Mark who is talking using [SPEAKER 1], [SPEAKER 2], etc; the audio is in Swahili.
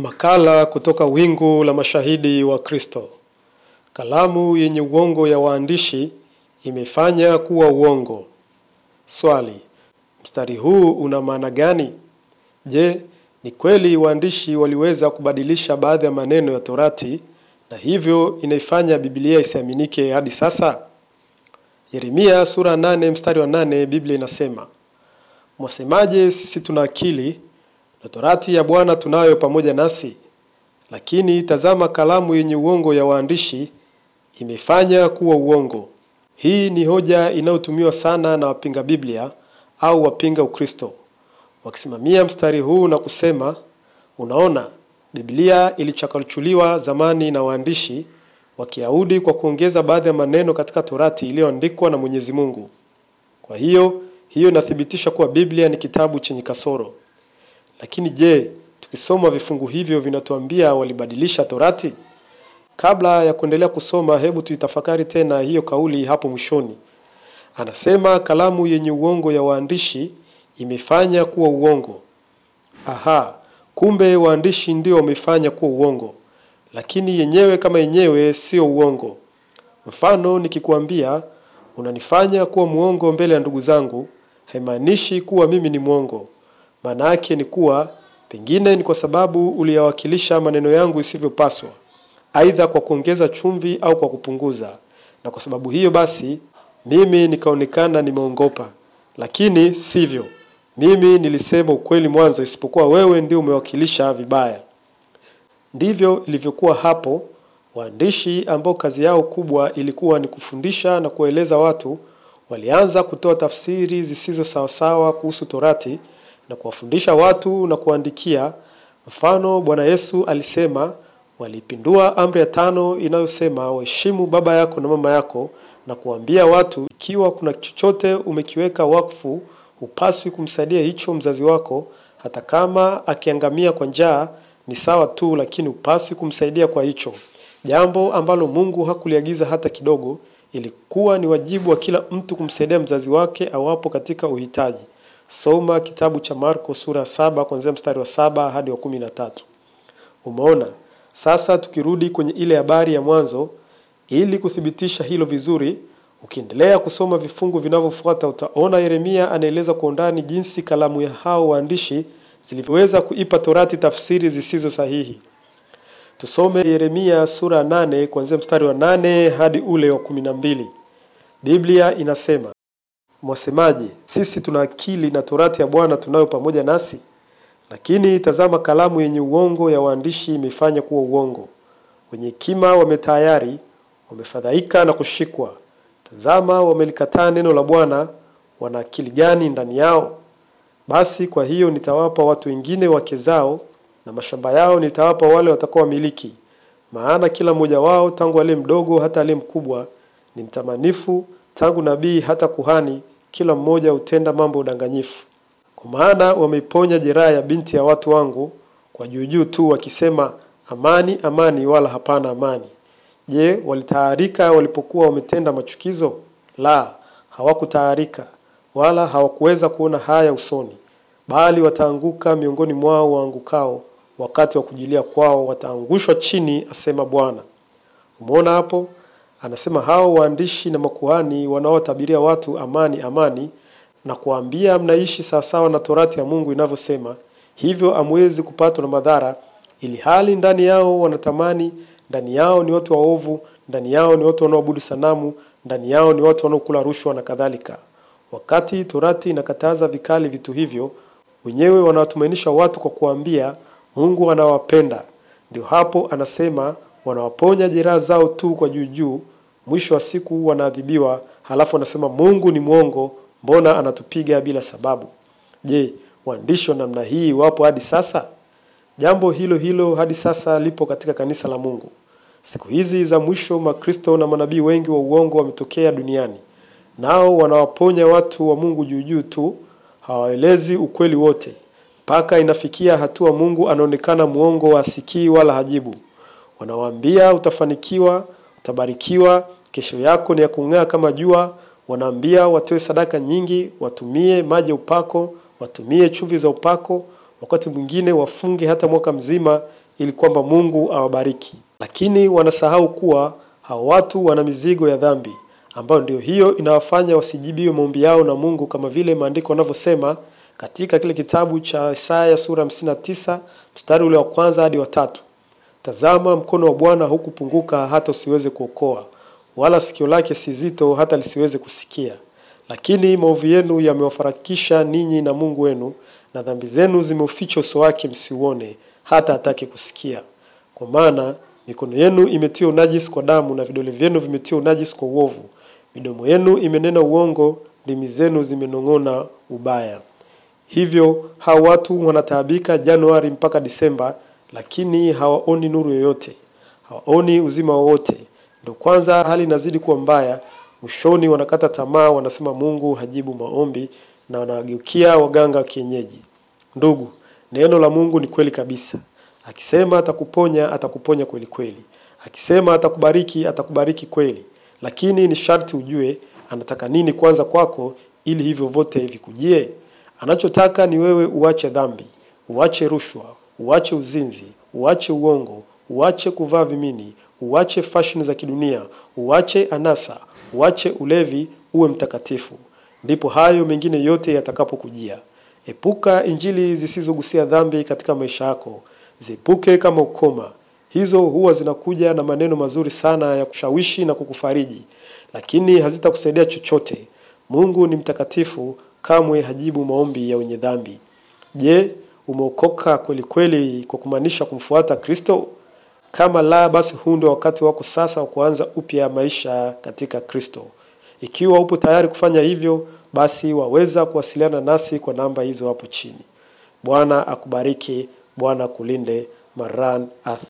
[SPEAKER 1] Makala kutoka wingu la mashahidi wa Kristo. Kalamu yenye uongo ya waandishi imefanya kuwa uongo. Swali: mstari huu una maana gani? Je, ni kweli waandishi waliweza kubadilisha baadhi ya maneno ya Torati na hivyo inaifanya Biblia isiaminike hadi sasa? Yeremia sura nane mstari wa nane Biblia inasema, mwasemaje, sisi tuna akili na torati ya Bwana tunayo pamoja nasi? Lakini tazama, kalamu yenye uongo ya waandishi imefanya kuwa uongo. Hii ni hoja inayotumiwa sana na wapinga Biblia au wapinga Ukristo, wakisimamia mstari huu na kusema, unaona, Biblia ilichakachuliwa zamani na waandishi wa Kiyahudi kwa kuongeza baadhi ya maneno katika Torati iliyoandikwa na Mwenyezi Mungu. Kwa hiyo, hiyo inathibitisha kuwa Biblia ni kitabu chenye kasoro. Lakini je, tukisoma vifungu hivyo vinatuambia walibadilisha Torati? Kabla ya kuendelea kusoma, hebu tuitafakari tena hiyo kauli hapo mwishoni. Anasema kalamu yenye uongo ya waandishi imefanya kuwa uongo. Aha, kumbe waandishi ndio wamefanya kuwa uongo, lakini yenyewe kama yenyewe sio uongo. Mfano, nikikuambia unanifanya kuwa mwongo mbele ya ndugu zangu, haimaanishi kuwa mimi ni mwongo. Maana yake ni kuwa pengine ni kwa sababu uliyawakilisha maneno yangu isivyopaswa, aidha kwa kuongeza chumvi au kwa kupunguza, na kwa sababu hiyo basi mimi nikaonekana nimeongopa. Lakini sivyo, mimi nilisema ukweli mwanzo, isipokuwa wewe ndio umewakilisha vibaya. Ndivyo ilivyokuwa hapo. Waandishi ambao kazi yao kubwa ilikuwa ni kufundisha na kueleza watu, walianza kutoa tafsiri zisizo sawasawa kuhusu Torati na kuwafundisha watu na kuandikia. Mfano, Bwana Yesu alisema walipindua amri ya tano inayosema waheshimu baba yako na mama yako, na kuambia watu, ikiwa kuna chochote umekiweka wakfu, hupaswi kumsaidia hicho mzazi wako, hata kama akiangamia kwa njaa ni sawa tu, lakini hupaswi kumsaidia kwa hicho, jambo ambalo Mungu hakuliagiza hata kidogo. Ilikuwa ni wajibu wa kila mtu kumsaidia mzazi wake awapo katika uhitaji. Soma kitabu cha Marko sura saba kuanzia mstari wa saba hadi wa kumi na tatu. Umeona? Sasa tukirudi kwenye ile habari ya mwanzo, ili kuthibitisha hilo vizuri, ukiendelea kusoma vifungu vinavyofuata utaona Yeremia anaeleza kwa undani jinsi kalamu ya hao waandishi zilivyoweza kuipa Torati tafsiri zisizo sahihi. Tusome Yeremia sura nane kuanzia mstari wa nane hadi ule wa kumi na mbili. Biblia inasema Mwasemaje, sisi tuna akili na torati ya Bwana tunayo pamoja nasi? Lakini tazama, kalamu yenye uongo ya waandishi imefanya kuwa uongo. Wenye hekima wametayari, wamefadhaika na kushikwa. Tazama, wamelikataa neno la Bwana, wana akili gani ndani yao? Basi kwa hiyo nitawapa watu wengine wake zao, na mashamba yao nitawapa wale watakao wamiliki. Maana kila mmoja wao, tangu aliye mdogo hata aliye mkubwa, ni mtamanifu, tangu nabii hata kuhani kila mmoja hutenda mambo udanganyifu. Kwa maana wameiponya jeraha ya binti ya watu wangu kwa juujuu tu, wakisema amani, amani, wala hapana amani. Je, walitaharika walipokuwa wametenda machukizo? La, hawakutaharika, wala hawakuweza kuona haya usoni, bali wataanguka miongoni mwao waangukao, wakati wa kujilia kwao wataangushwa chini, asema Bwana. Umeona hapo? Anasema hao waandishi na makuhani wanaowatabiria watu amani amani, na kuambia mnaishi sawasawa na torati ya Mungu inavyosema, hivyo hamwezi kupatwa na madhara, ili hali ndani yao wanatamani, ndani yao ni watu waovu, ndani yao ni watu wanaoabudu sanamu, ndani yao ni watu wanaokula rushwa na kadhalika. Wakati torati inakataza vikali vitu hivyo, wenyewe wanawatumainisha watu kwa kuambia Mungu anawapenda. Ndio hapo anasema wanawaponya jeraha zao tu kwa juu juu, mwisho wa siku wanaadhibiwa. Halafu wanasema Mungu ni mwongo, mbona anatupiga bila sababu? Je, waandishi wa namna hii wapo hadi sasa? Jambo hilo hilo hadi sasa lipo katika kanisa la Mungu. Siku hizi za mwisho, Makristo na manabii wengi wa uongo wametokea duniani, nao wanawaponya watu wa Mungu juu juu tu, hawaelezi ukweli wote, mpaka inafikia hatua Mungu anaonekana mwongo, asikii wala hajibu. Wanawaambia utafanikiwa, utabarikiwa, kesho yako ni ya kung'aa kama jua. Wanaambia watoe sadaka nyingi, watumie maji ya upako, watumie chumvi za upako, wakati mwingine wafunge hata mwaka mzima ili kwamba Mungu awabariki, lakini wanasahau kuwa hao watu wana mizigo ya dhambi ambayo ndio hiyo inawafanya wasijibiwe maombi yao na Mungu, kama vile maandiko yanavyosema katika kile kitabu cha Isaya sura 59 mstari ule wa kwanza hadi wa tatu: Tazama, mkono wa Bwana hukupunguka hata usiweze kuokoa, wala sikio lake si zito hata lisiweze kusikia. Lakini maovu yenu yamewafarakisha ninyi na Mungu wenu, na dhambi zenu zimeuficha uso wake msiuone, hata hataki kusikia. Kwa maana mikono yenu imetiwa unajisi kwa damu, na vidole vyenu vimetiwa unajisi kwa uovu. Midomo yenu imenena uongo, ndimi zenu zimenong'ona ubaya. Hivyo hao watu wanataabika Januari mpaka Disemba, lakini hawaoni nuru yoyote, hawaoni uzima wowote. Ndio kwanza hali inazidi kuwa mbaya. Mwishoni wanakata tamaa, wanasema Mungu hajibu maombi na wanawageukia waganga wa kienyeji. Ndugu, neno la Mungu ni kweli kabisa. Akisema atakuponya, atakuponya kweli kweli. Akisema atakubariki, atakubariki kweli. Lakini ni sharti ujue anataka nini kwanza kwako, ili hivyo vyote vikujie. Anachotaka ni wewe uache dhambi, uache rushwa, uache uzinzi, uache uongo, uache kuvaa vimini, uache fashion za kidunia, uache anasa, uache ulevi, uwe mtakatifu. Ndipo hayo mengine yote yatakapokujia. Epuka injili zisizogusia dhambi katika maisha yako, ziepuke kama ukoma. Hizo huwa zinakuja na maneno mazuri sana ya kushawishi na kukufariji, lakini hazitakusaidia chochote. Mungu ni mtakatifu, kamwe hajibu maombi ya wenye dhambi. Je, umeokoka kweli kweli kwa kumaanisha kumfuata Kristo? Kama la, basi huu ndio wakati wako sasa wa kuanza upya maisha katika Kristo. Ikiwa upo tayari kufanya hivyo, basi waweza kuwasiliana nasi kwa namba hizo hapo chini. Bwana akubariki, Bwana kulinde. Maran Ath